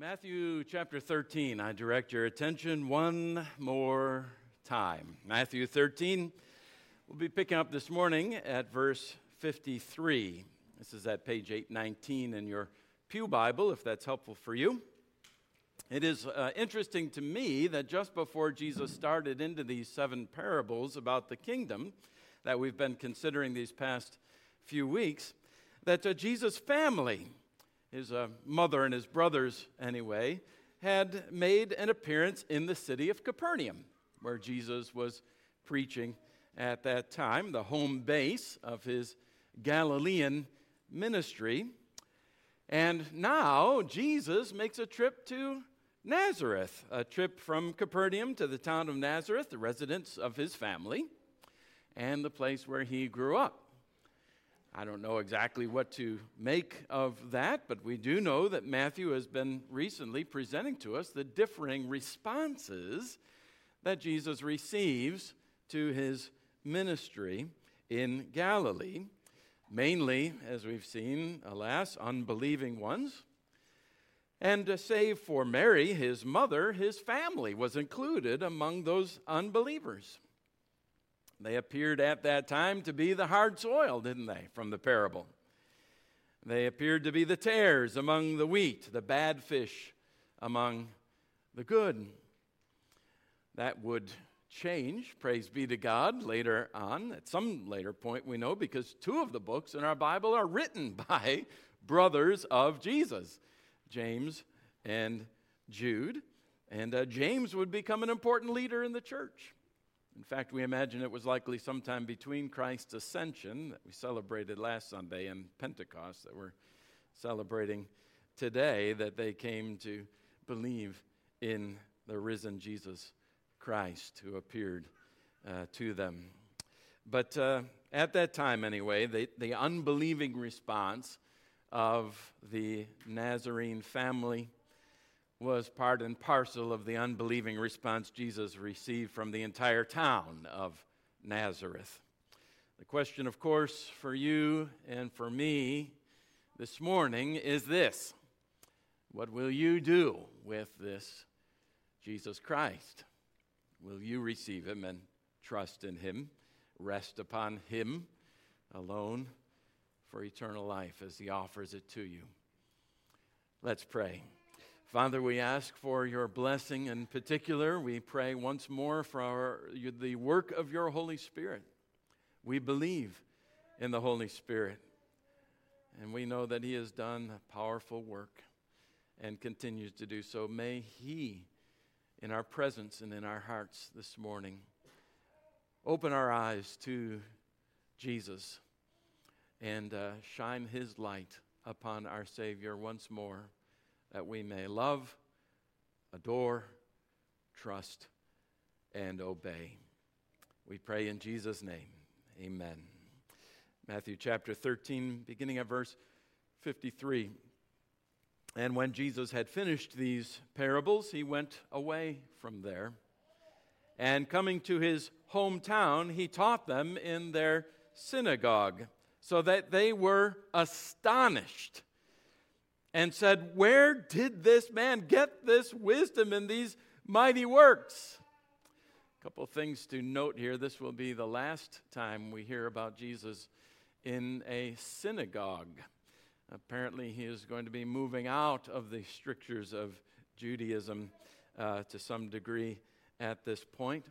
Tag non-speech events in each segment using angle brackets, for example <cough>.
Matthew chapter 13, I direct your attention one more time. Matthew 13, we'll be picking up this morning at verse 53. This is at page 819 in your Pew Bible, if that's helpful for you. It is uh, interesting to me that just before Jesus started into these seven parables about the kingdom that we've been considering these past few weeks, that uh, Jesus' family his uh, mother and his brothers, anyway, had made an appearance in the city of Capernaum, where Jesus was preaching at that time, the home base of his Galilean ministry. And now Jesus makes a trip to Nazareth, a trip from Capernaum to the town of Nazareth, the residence of his family, and the place where he grew up. I don't know exactly what to make of that, but we do know that Matthew has been recently presenting to us the differing responses that Jesus receives to his ministry in Galilee. Mainly, as we've seen, alas, unbelieving ones. And to save for Mary, his mother, his family was included among those unbelievers. They appeared at that time to be the hard soil, didn't they, from the parable? They appeared to be the tares among the wheat, the bad fish among the good. That would change, praise be to God, later on, at some later point, we know, because two of the books in our Bible are written <laughs> by brothers of Jesus, James and Jude. And uh, James would become an important leader in the church. In fact, we imagine it was likely sometime between Christ's ascension that we celebrated last Sunday and Pentecost that we're celebrating today that they came to believe in the risen Jesus Christ who appeared uh, to them. But uh, at that time, anyway, the, the unbelieving response of the Nazarene family was part and parcel of the unbelieving response Jesus received from the entire town of Nazareth. The question, of course, for you and for me this morning is this What will you do with this Jesus Christ? Will you receive him and trust in him, rest upon him alone for eternal life as he offers it to you? Let's pray. Father, we ask for your blessing in particular. We pray once more for our, the work of your Holy Spirit. We believe in the Holy Spirit, and we know that He has done a powerful work and continues to do so. May He, in our presence and in our hearts this morning, open our eyes to Jesus and uh, shine His light upon our Savior once more that we may love, adore, trust, and obey. We pray in Jesus' name. Amen. Matthew chapter 13, beginning at verse 53. And when Jesus had finished these parables, he went away from there. And coming to his hometown, he taught them in their synagogue, so that they were astonished and said, Where did this man get this wisdom and these mighty works? A couple of things to note here. This will be the last time we hear about Jesus in a synagogue. Apparently, he is going to be moving out of the strictures of Judaism uh, to some degree at this point.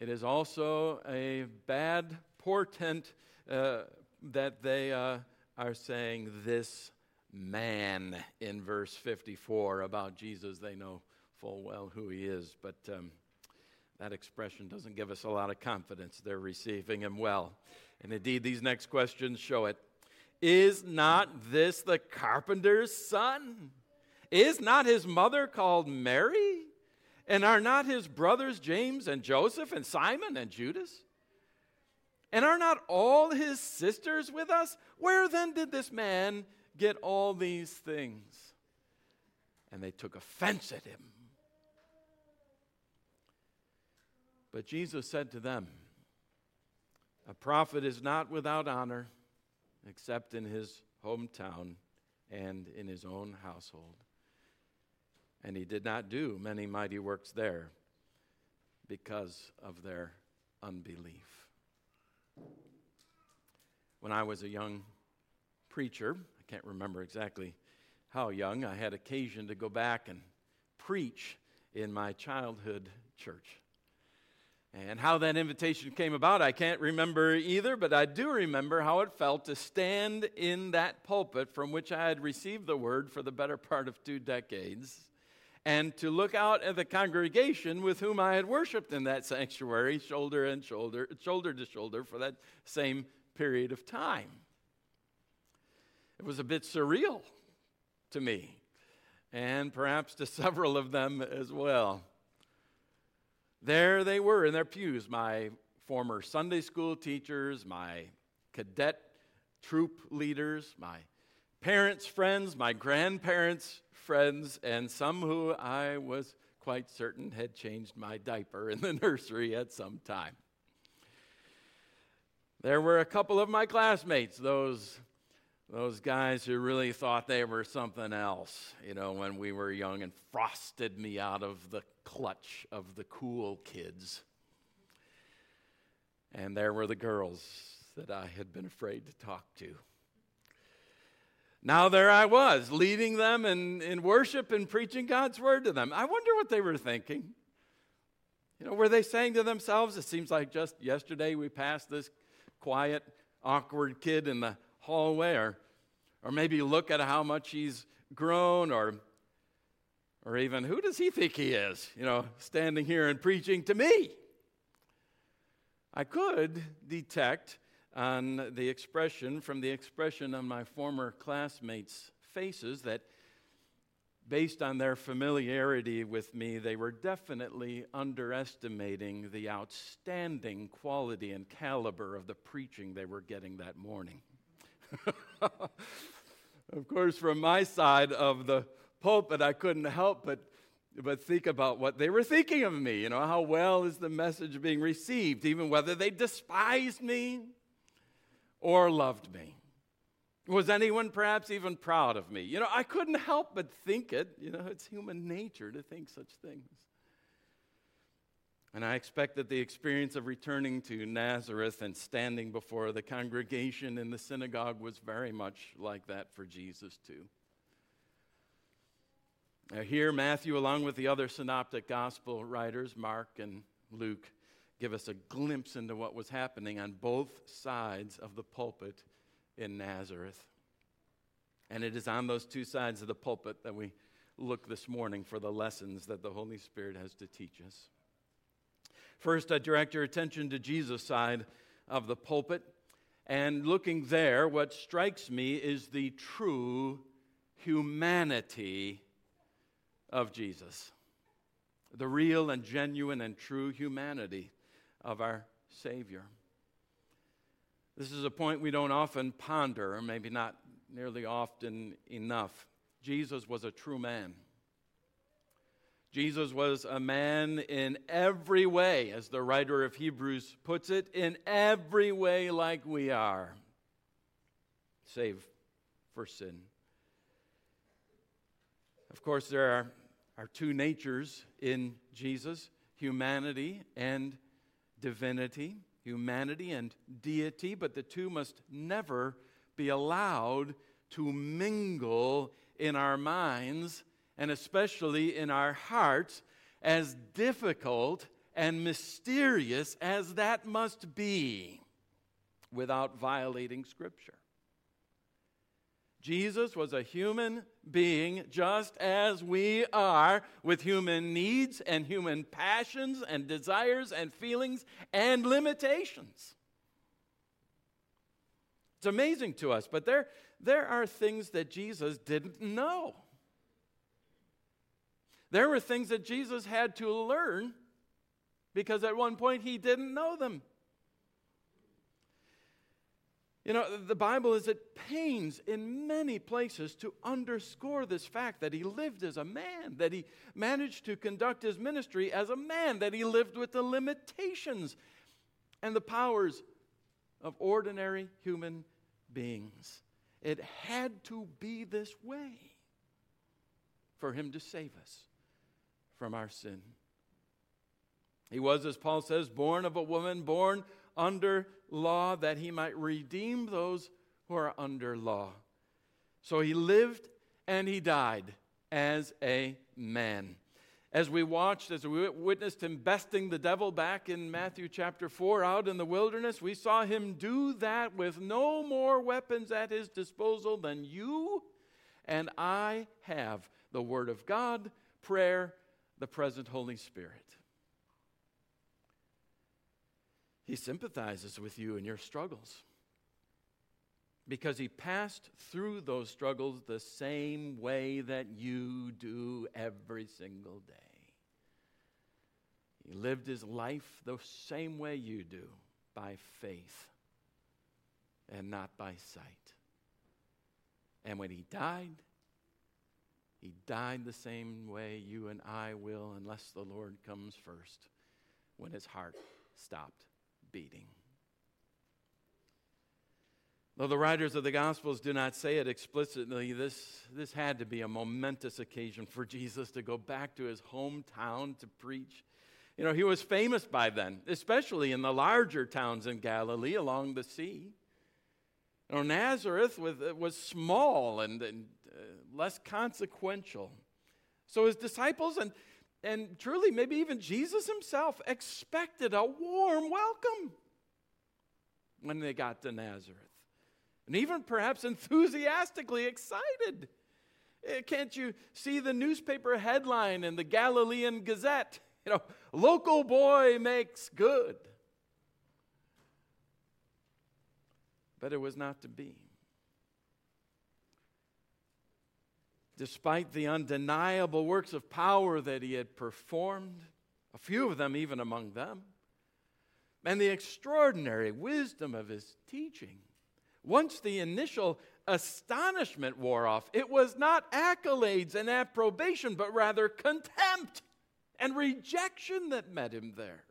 It is also a bad portent uh, that they uh, are saying this man in verse 54 about Jesus. They know full well who he is, but um, that expression doesn't give us a lot of confidence. They're receiving him well. And indeed, these next questions show it. Is not this the carpenter's son? Is not his mother called Mary? And are not his brothers James and Joseph and Simon and Judas? And are not all his sisters with us? Where then did this man get all these things? And they took offense at him. But Jesus said to them, A prophet is not without honor except in his hometown and in his own household. and he did not do many mighty works there because of their unbelief. When I was a young preacher, can't remember exactly how young, I had occasion to go back and preach in my childhood church. And how that invitation came about, I can't remember either, but I do remember how it felt to stand in that pulpit from which I had received the word for the better part of two decades and to look out at the congregation with whom I had worshiped in that sanctuary, shoulder and shoulder, shoulder to shoulder for that same period of time. It was a bit surreal to me, and perhaps to <laughs> several of them as well. There they were in their pews, my former Sunday school teachers, my cadet troop leaders, my parents' friends, my grandparents' friends, and some who I was quite certain had changed my diaper in the <laughs> nursery at some time. There were a couple of my classmates, those, those guys who really thought they were something else, you know, when we were young and frosted me out of the clutch of the cool kids. And there were the girls that I had been afraid to talk to. Now there I was, leading them in, in worship and preaching God's word to them. I wonder what they were thinking. You know, were they saying to themselves, it seems like just yesterday we passed this quiet, awkward kid in the hallway, or, or maybe look at how much he's grown, or, or even who does he think he is, you know, standing here and preaching to me? I could detect on the expression, from the expression on my former classmates' faces, that based on their familiarity with me, they were definitely underestimating the outstanding quality and caliber of the preaching they were getting that morning. <laughs> of course, from my side of the pulpit, I couldn't help but, but think about what they were thinking of me. You know, how well is the message being received, even whether they despised me or loved me? Was anyone perhaps even proud of me? You know, I couldn't help but think it. You know, it's human nature to think such things. And I expect that the experience of returning to Nazareth and standing before the congregation in the synagogue was very much like that for Jesus, too. Now, here, Matthew, along with the other synoptic gospel writers, Mark and Luke, give us a glimpse into what was happening on both sides of the pulpit in Nazareth. And it is on those two sides of the pulpit that we look this morning for the lessons that the Holy Spirit has to teach us. First, I direct your attention to Jesus' side of the pulpit. And looking there, what strikes me is the true humanity of Jesus. The real and genuine and true humanity of our Savior. This is a point we don't often ponder, or maybe not nearly often enough. Jesus was a true man. Jesus was a man in every way, as the writer of Hebrews puts it, in every way like we are, save for sin. Of course, there are, are two natures in Jesus humanity and divinity, humanity and deity, but the two must never be allowed to mingle in our minds and especially in our hearts, as difficult and mysterious as that must be, without violating Scripture. Jesus was a human being just as we are, with human needs and human passions and desires and feelings and limitations. It's amazing to us, but there, there are things that Jesus didn't know. There were things that Jesus had to learn because at one point he didn't know them. You know, the Bible is at pains in many places to underscore this fact that he lived as a man, that he managed to conduct his ministry as a man, that he lived with the limitations and the powers of ordinary human beings. It had to be this way for him to save us, from our sin. He was, as Paul says, born of a woman, born under law, that he might redeem those who are under law. So he lived and he died as a man. As we watched, as we witnessed him besting the devil back in Matthew chapter 4 out in the wilderness, we saw him do that with no more weapons at his disposal than you and I have the Word of God, prayer, the present Holy Spirit. He sympathizes with you in your struggles because he passed through those struggles the same way that you do every single day. He lived his life the same way you do, by faith and not by sight. And when he died, he died the same way you and I will, unless the Lord comes first, when his heart stopped beating. Though the writers of the Gospels do not say it explicitly, this, this had to be a momentous occasion for Jesus to go back to his hometown to preach. You know, he was famous by then, especially in the larger towns in Galilee along the sea. Nazareth was, was small and, and uh, less consequential. So his disciples and, and truly maybe even Jesus himself expected a warm welcome when they got to Nazareth. And even perhaps enthusiastically excited. Eh, can't you see the newspaper headline in the Galilean Gazette? You know, local boy makes good. But it was not to be. Despite the undeniable works of power that he had performed, a few of them even among them, and the extraordinary wisdom of his teaching, once the initial astonishment wore off, it was not accolades and approbation, but rather contempt and rejection that met him there.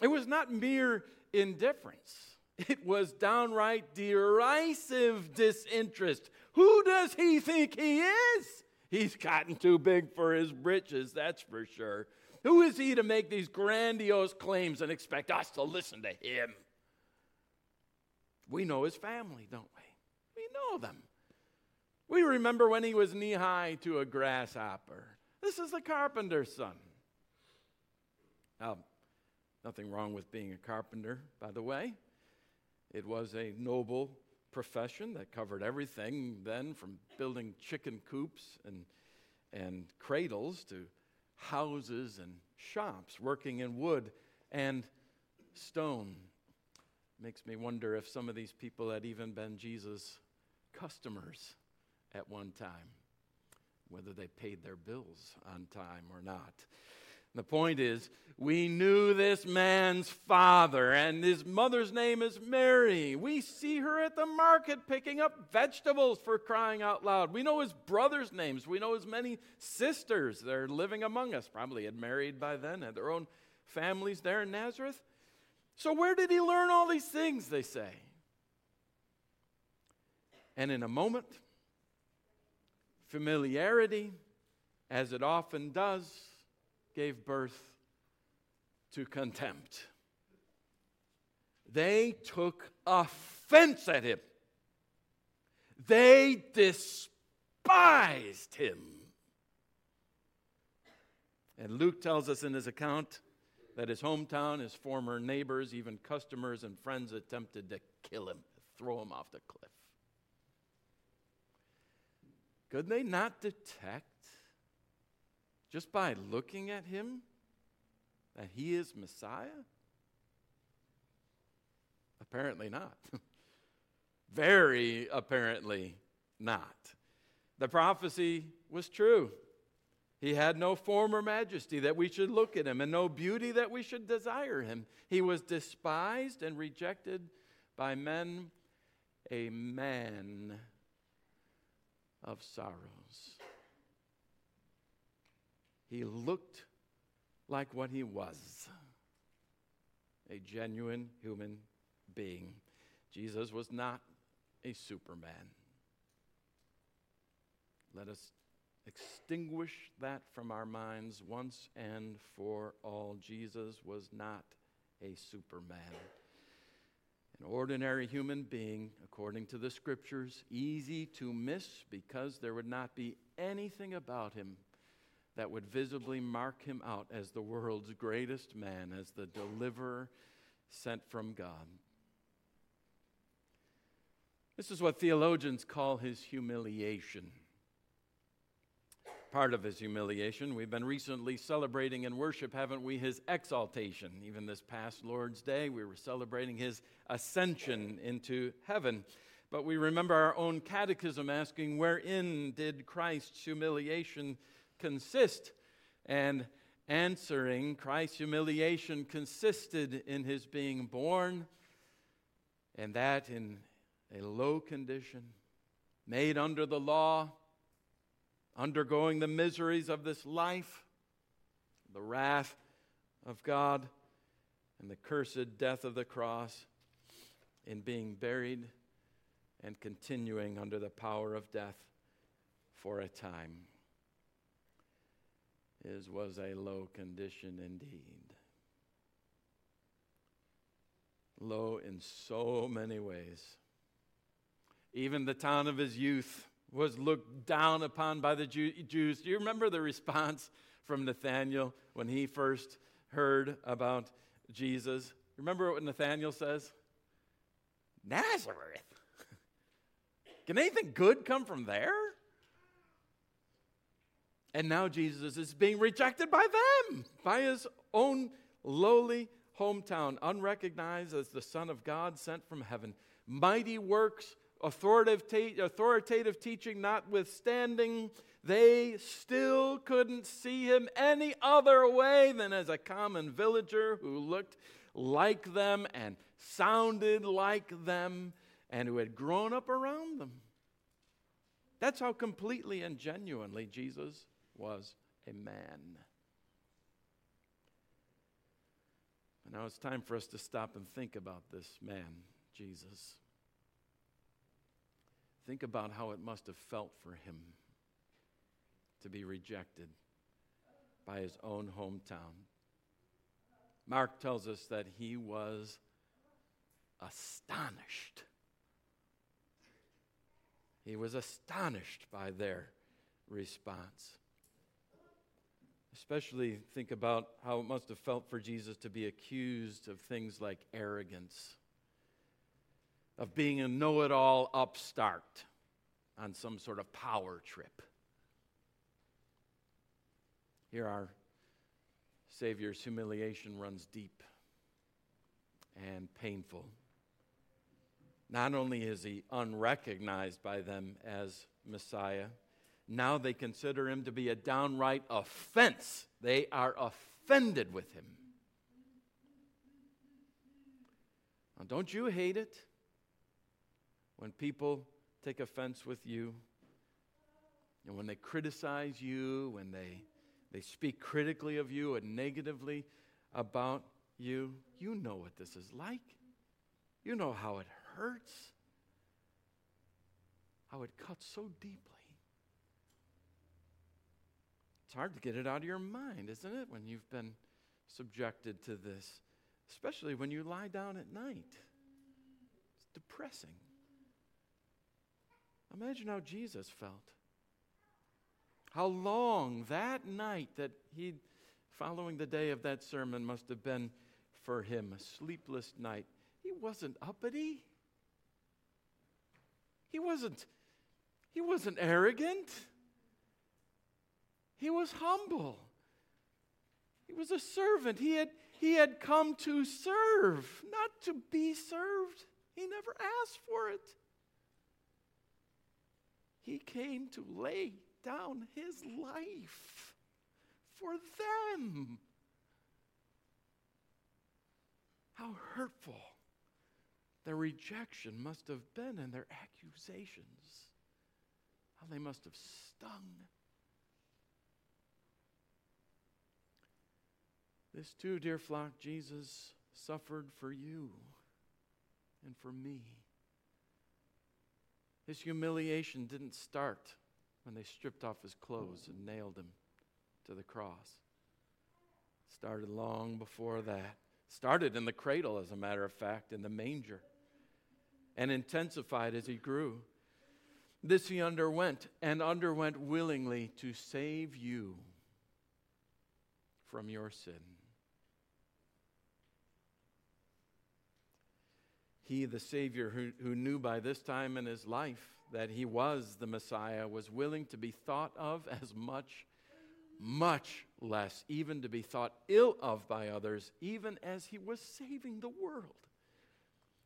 It was not mere indifference. It was downright derisive disinterest. Who does he think he is? He's gotten too big for his britches, that's for sure. Who is he to make these grandiose claims and expect us to listen to him? We know his family, don't we? We know them. We remember when he was knee high to a grasshopper. This is the carpenter's son. Now, nothing wrong with being a carpenter, by the way. It was a noble profession that covered everything then from building chicken coops and, and cradles to houses and shops, working in wood and stone. Makes me wonder if some of these people had even been Jesus' customers at one time, whether they paid their bills on time or not. The point is, we knew this man's father, and his mother's name is Mary. We see her at the market picking up vegetables for crying out loud. We know his brother's names. We know his many sisters. They're living among us, probably had married by then, had their own families there in Nazareth. So, where did he learn all these things, they say? And in a moment, familiarity, as it often does, gave birth to contempt. They took offense at him. They despised him. And Luke tells us in his account that his hometown, his former neighbors, even customers and friends attempted to kill him, throw him off the cliff. Could they not detect just by looking at him that he is Messiah? Apparently not. <laughs> Very apparently not. The prophecy was true. He had no form or majesty that we should look at him, and no beauty that we should desire him. He was despised and rejected by men, a man of sorrows. He looked like what he was a genuine human being. Jesus was not a superman. Let us extinguish that from our minds once and for all. Jesus was not a superman. An ordinary human being, according to the scriptures, easy to miss because there would not be anything about him that would visibly mark him out as the world's greatest man, as the deliverer sent from God. This is what theologians call his humiliation. Part of his humiliation, we've been recently celebrating in worship, haven't we? His exaltation. Even this past Lord's Day, we were celebrating his ascension into heaven. But we remember our own catechism asking, wherein did Christ's humiliation consist? And answering, Christ's humiliation consisted in his being born, and that in a low condition, made under the law, undergoing the miseries of this life, the wrath of God, and the cursed death of the cross, in being buried and continuing under the power of death for a time. His was a low condition indeed. Low in so many ways. Even the town of his youth was looked down upon by the Jews. Do you remember the response from Nathanael when he first heard about Jesus? Remember what Nathanael says? Nazareth. <laughs> Can anything good come from there? And now Jesus is being rejected by them, by his own lowly hometown, unrecognized as the Son of God sent from heaven. Mighty works authoritative, authoritative teaching notwithstanding, they still couldn't see him any other way than as a common villager who looked like them and sounded like them and who had grown up around them. That's how completely and genuinely Jesus was a man. And now it's time for us to stop and think about this man, Jesus. Think about how it must have felt for him to be rejected by his own hometown. Mark tells us that he was astonished. He was astonished by their response. Especially think about how it must have felt for Jesus to be accused of things like arrogance of being a know it all upstart on some sort of power trip. Here, our Savior's humiliation runs deep and painful. Not only is he unrecognized by them as Messiah, now they consider him to be a downright offense. They are offended with him. Now, don't you hate it? when people take offense with you, and when they criticize you, when they, they speak critically of you and negatively about you, you know what this is like. You know how it hurts, how it cuts so deeply. It's hard to get it out of your mind, isn't it, when you've been subjected to this, especially when you lie down at night. It's depressing. Imagine how Jesus felt. How long that night that he, following the day of that sermon, must have been for him a sleepless night. He wasn't uppity. He wasn't, he wasn't arrogant. He was humble. He was a servant. He had, he had come to serve, not to be served. He never asked for it. He came to lay down his life for them. How hurtful their rejection must have been and their accusations. How they must have stung. This too, dear flock, Jesus suffered for you and for me. His humiliation didn't start when they stripped off his clothes and nailed him to the cross. It Started long before that. Started in the cradle, as a matter of fact, in the manger, and intensified as he grew. This he underwent, and underwent willingly to save you from your sin. He, the Savior, who, who knew by this time in his life that he was the Messiah, was willing to be thought of as much, much less, even to be thought ill of by others, even as he was saving the world.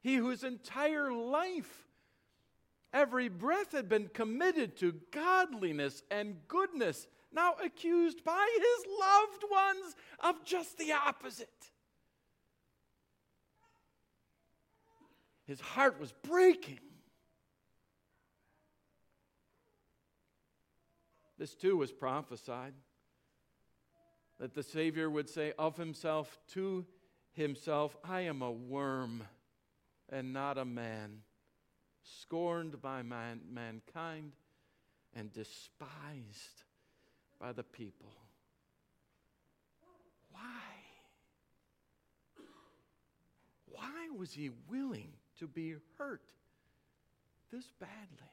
He whose entire life, every breath had been committed to godliness and goodness, now accused by his loved ones of just the opposite. His heart was breaking. This too was prophesied that the Savior would say of himself to himself, I am a worm and not a man, scorned by man, mankind and despised by the people. Why? Why was he willing to be hurt this badly?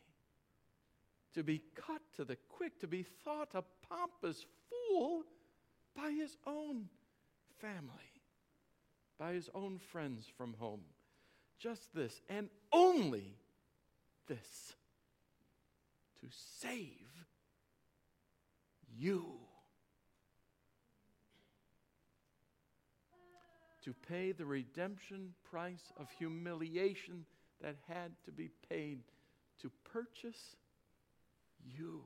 To be cut to the quick, to be thought a pompous fool by his own family, by his own friends from home. Just this, and only this to save you. To pay the redemption price of humiliation that had to be paid to purchase you.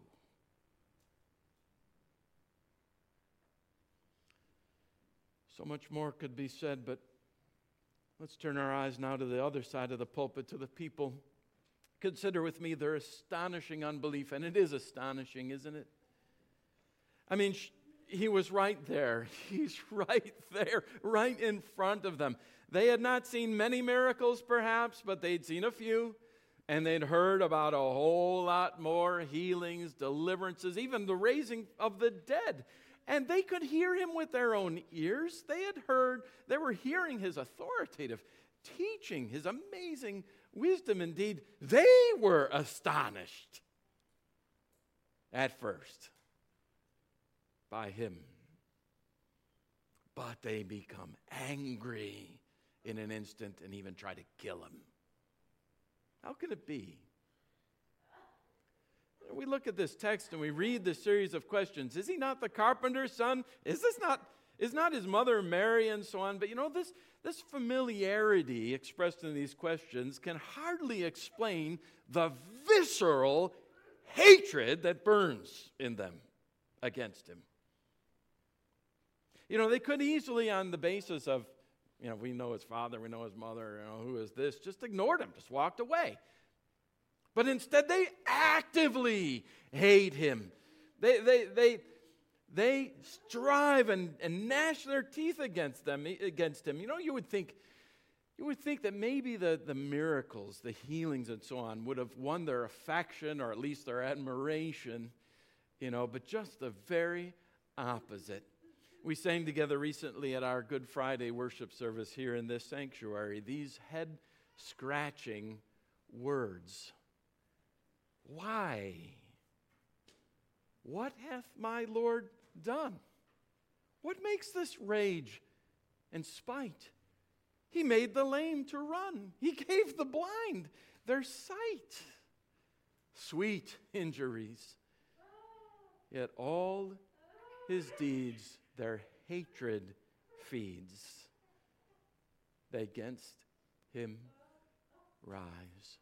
So much more could be said, but let's turn our eyes now to the other side of the pulpit, to the people. Consider with me their astonishing unbelief, and it is astonishing, isn't it? I mean, he was right there. <laughs> He's right there, right in front of them. They had not seen many miracles, perhaps, but they'd seen a few. And they'd heard about a whole lot more healings, deliverances, even the raising of the dead. And they could hear him with their own ears. They had heard, they were hearing his authoritative teaching, his amazing wisdom. Indeed, they were astonished at first by him. But they become angry in an instant and even try to kill him. How can it be? We look at this text and we read the series of questions. Is he not the carpenter's son? Is this not is not his mother Mary and so on? But you know, this, this familiarity expressed in these questions can hardly explain the visceral hatred that burns in them against him. You know, they could easily, on the basis of, you know, we know his father, we know his mother, you know, who is this, just ignored him, just walked away. But instead, they actively hate him. They, they, they, they strive and, and gnash their teeth against them against him. You know, you would think you would think that maybe the, the miracles, the healings, and so on would have won their affection or at least their admiration, you know, but just the very opposite. We sang together recently at our Good Friday worship service here in this sanctuary these head scratching words. Why? What hath my Lord done? What makes this rage and spite? He made the lame to run, He gave the blind their sight. Sweet injuries. Yet all his deeds their hatred feeds. They against him rise.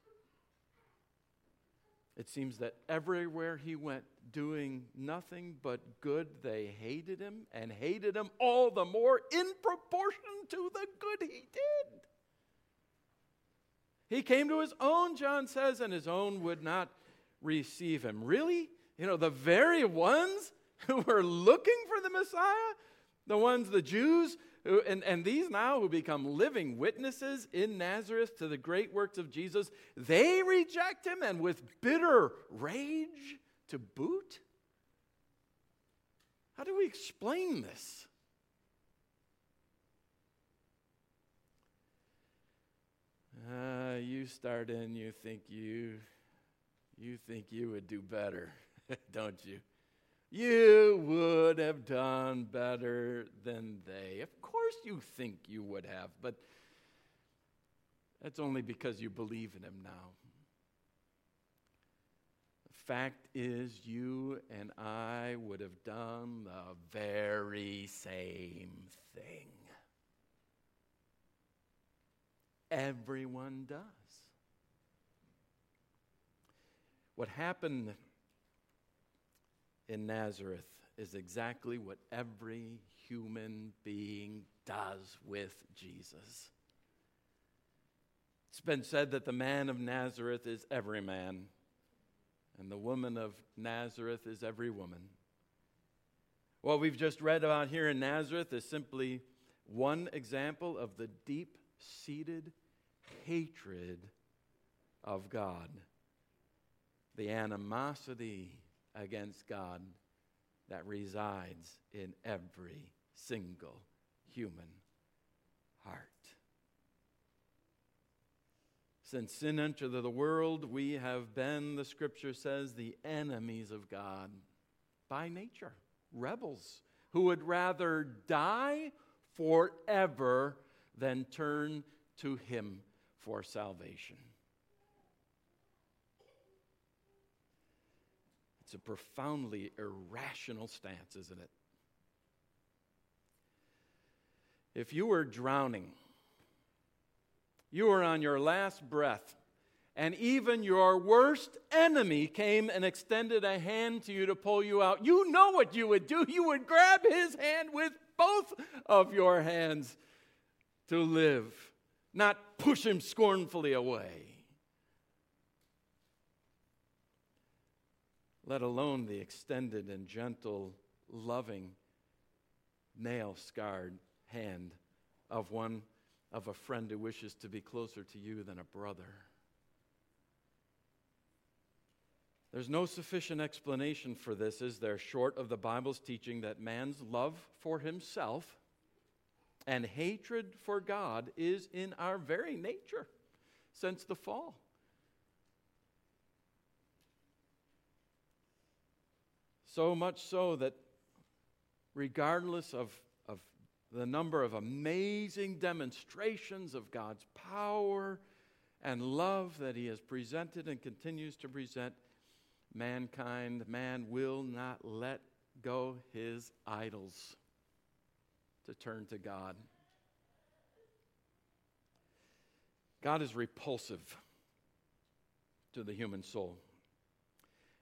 It seems that everywhere he went, doing nothing but good, they hated him and hated him all the more in proportion to the good he did. He came to his own, John says, and his own would not receive him. Really? You know, the very ones <laughs> who were looking for the Messiah, the ones, the Jews, who, and, and these now who become living witnesses in Nazareth to the great works of Jesus, they reject him and with bitter rage to boot? How do we explain this? Uh, you start in, you think you, you think you would do better, <laughs> don't you? You would have done better than they. Of course, you think you would have, but that's only because you believe in Him now. The fact is, you and I would have done the very same thing. Everyone does. What happened in Nazareth is exactly what every human being does with Jesus. It's been said that the man of Nazareth is every man, and the woman of Nazareth is every woman. What we've just read about here in Nazareth is simply one example of the deep seated hatred of God, the animosity against God that resides in every single human heart. Since sin entered the world, we have been, the scripture says, the enemies of God by nature, rebels who would rather die forever than turn to Him for salvation. A profoundly irrational stance, isn't it? If you were drowning, you were on your last breath, and even your worst enemy came and extended a hand to you to pull you out, you know what you would do. You would grab his hand with both of your hands to live, not push him scornfully away. Let alone the extended and gentle, loving, nail scarred hand of one of a friend who wishes to be closer to you than a brother. There's no sufficient explanation for this, is there, short of the Bible's teaching that man's love for himself and hatred for God is in our very nature since the fall. So much so that, regardless of, of the number of amazing demonstrations of God's power and love that He has presented and continues to present, mankind, man will not let go his idols to turn to God. God is repulsive to the human soul.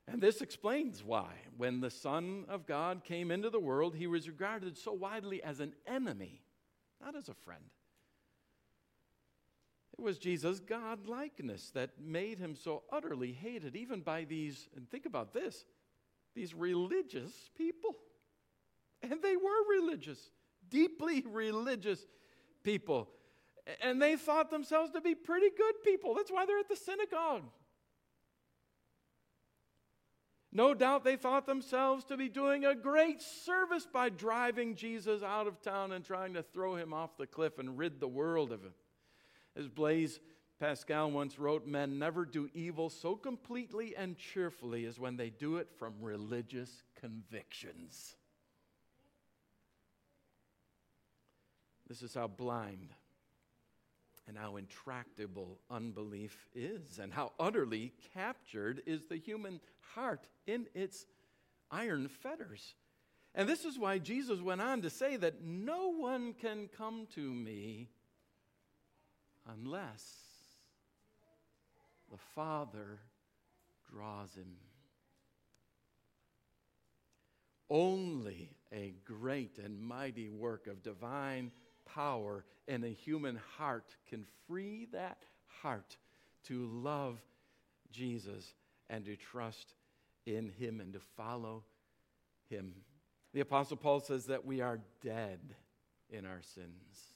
And this explains why, when the Son of God came into the world, he was regarded so widely as an enemy, not as a friend. It was Jesus' God likeness that made him so utterly hated, even by these, and think about this, these religious people. And they were religious deeply religious people. And they thought themselves to be pretty good people. That's why they're at the synagogue. No doubt they thought themselves to be doing a great service by driving Jesus out of town and trying to throw him off the cliff and rid the world of him. As Blaise Pascal once wrote, men never do evil so completely and cheerfully as when they do it from religious convictions. This is how blind and how intractable unbelief is, and how utterly captured is the human heart in its iron fetters. And this is why Jesus went on to say that no one can come to me unless the Father draws him. Only a great and mighty work of divine power in a human heart can free that heart to love Jesus and to trust in Him and to follow Him. The Apostle Paul says that we are dead in our sins.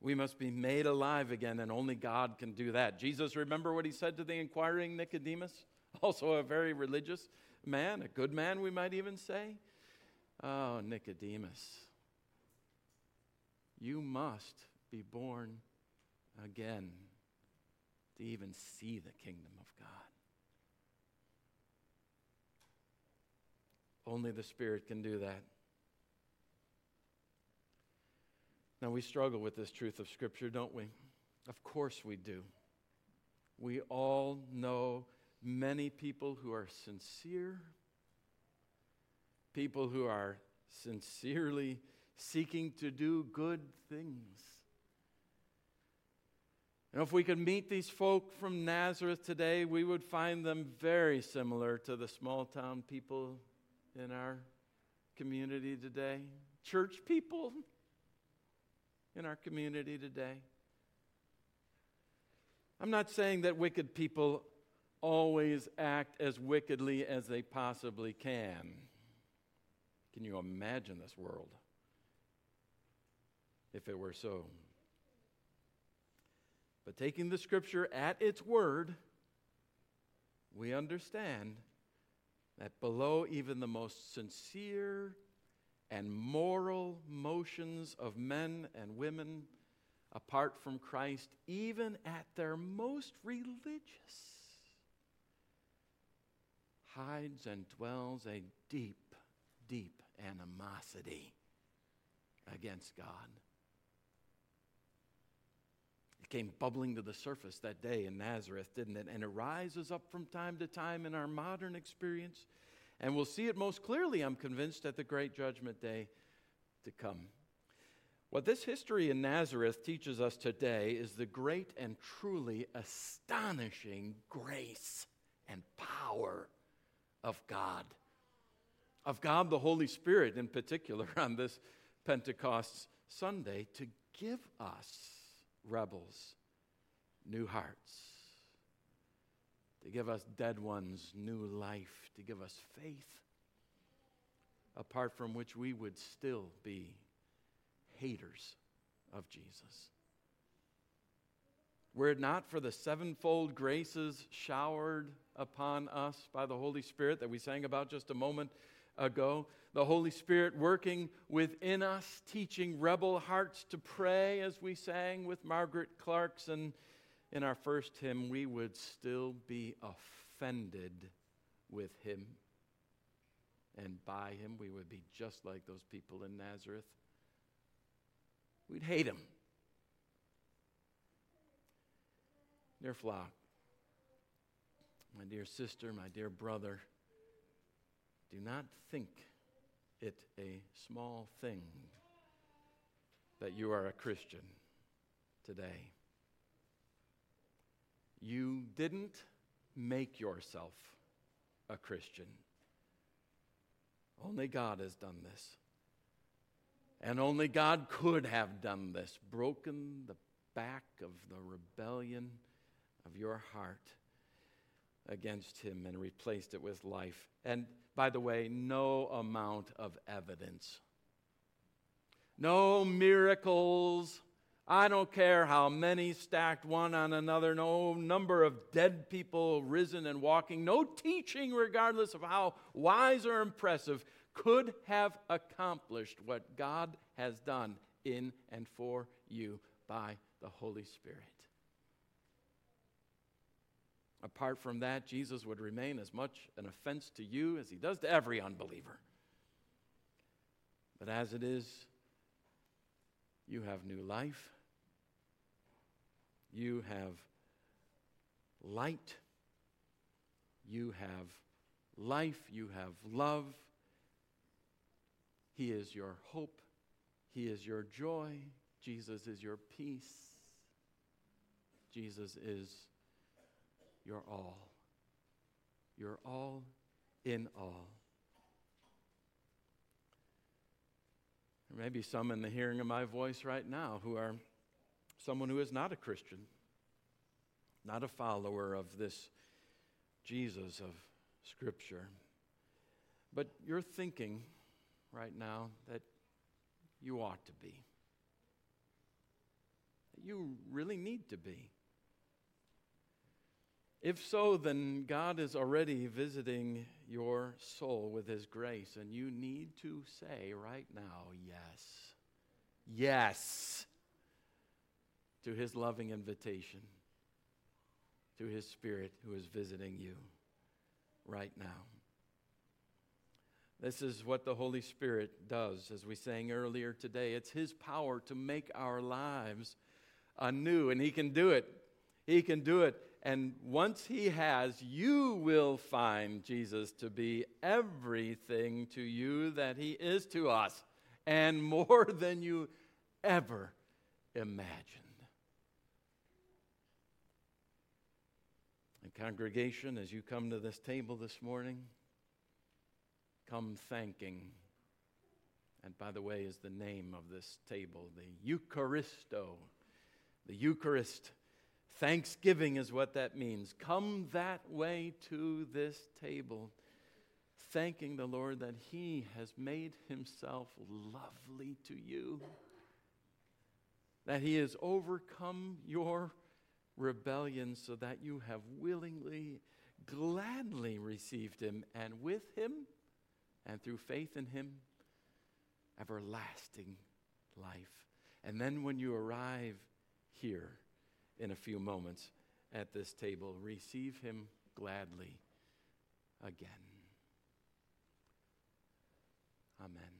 We must be made alive again, and only God can do that. Jesus, remember what he said to the inquiring Nicodemus? <laughs> also a very religious man, a good man, we might even say. Oh, Nicodemus, you must be born again to even see the kingdom of God. Only the Spirit can do that. Now, we struggle with this truth of Scripture, don't we? Of course we do. We all know many people who are sincere, people who are sincerely seeking to do good things. And if we could meet these folk from Nazareth today, we would find them very similar to the small town people in our community today, church people in our community today. I'm not saying that wicked people always act as wickedly as they possibly can. Can you imagine this world if it were so? But taking the scripture at its word, we understand that below even the most sincere and moral motions of men and women apart from Christ, even at their most religious, hides and dwells a deep, deep animosity against God. Came bubbling to the surface that day in Nazareth, didn't it? And it rises up from time to time in our modern experience. And we'll see it most clearly, I'm convinced, at the great judgment day to come. What this history in Nazareth teaches us today is the great and truly astonishing grace and power of God. Of God the Holy Spirit, in particular, <laughs> on this Pentecost Sunday, to give us, rebels, new hearts, to give us dead ones new life, to give us faith, apart from which we would still be haters of Jesus. Were it not for the sevenfold graces showered upon us by the Holy Spirit that we sang about just a moment ago, the Holy Spirit working within us, teaching rebel hearts to pray, as we sang with Margaret Clarkson in our first hymn, we would still be offended with him. And by him, we would be just like those people in Nazareth We'd hate him. Dear flock, my dear sister, my dear brother, do not think it a small thing that you are a Christian today. You didn't make yourself a Christian. Only God has done this. And only God could have done this broken the back of the rebellion of your heart against Him and replaced it with life. And by the way, no amount of evidence, no miracles. I don't care how many stacked one on another, no number of dead people risen and walking, no teaching, regardless of how wise or impressive, could have accomplished what God has done in and for you by the Holy Spirit. Apart from that, Jesus would remain as much an offense to you as he does to every unbeliever. But as it is, you have new life, you have light, you have life, you have love, he is your hope. He is your joy. Jesus is your peace. Jesus is your all. Your all in all. There may be some in the hearing of my voice right now who are someone who is not a Christian, not a follower of this Jesus of Scripture. But you're thinking, right now that you ought to be, that you really need to be. If so, then God is already visiting your soul with His grace, and you need to say right now, yes. Yes to His loving invitation, to His Spirit who is visiting you right now. This is what the Holy Spirit does, as we sang earlier today. It's His power to make our lives anew, and He can do it. He can do it. And once He has, you will find Jesus to be everything to you that He is to us, and <laughs> more than you ever imagined. And, congregation, as you come to this table this morning, come thanking. And by the way, is the name of this table, the Eucharisto. The Eucharist. Thanksgiving is what that means. Come that way to this table, thanking the Lord that He has made Himself lovely to you, that He has overcome your rebellion so that you have willingly, gladly received Him, and with Him and through faith in Him, everlasting life. And then when you arrive here in a few moments at this table, receive Him gladly again. Amen.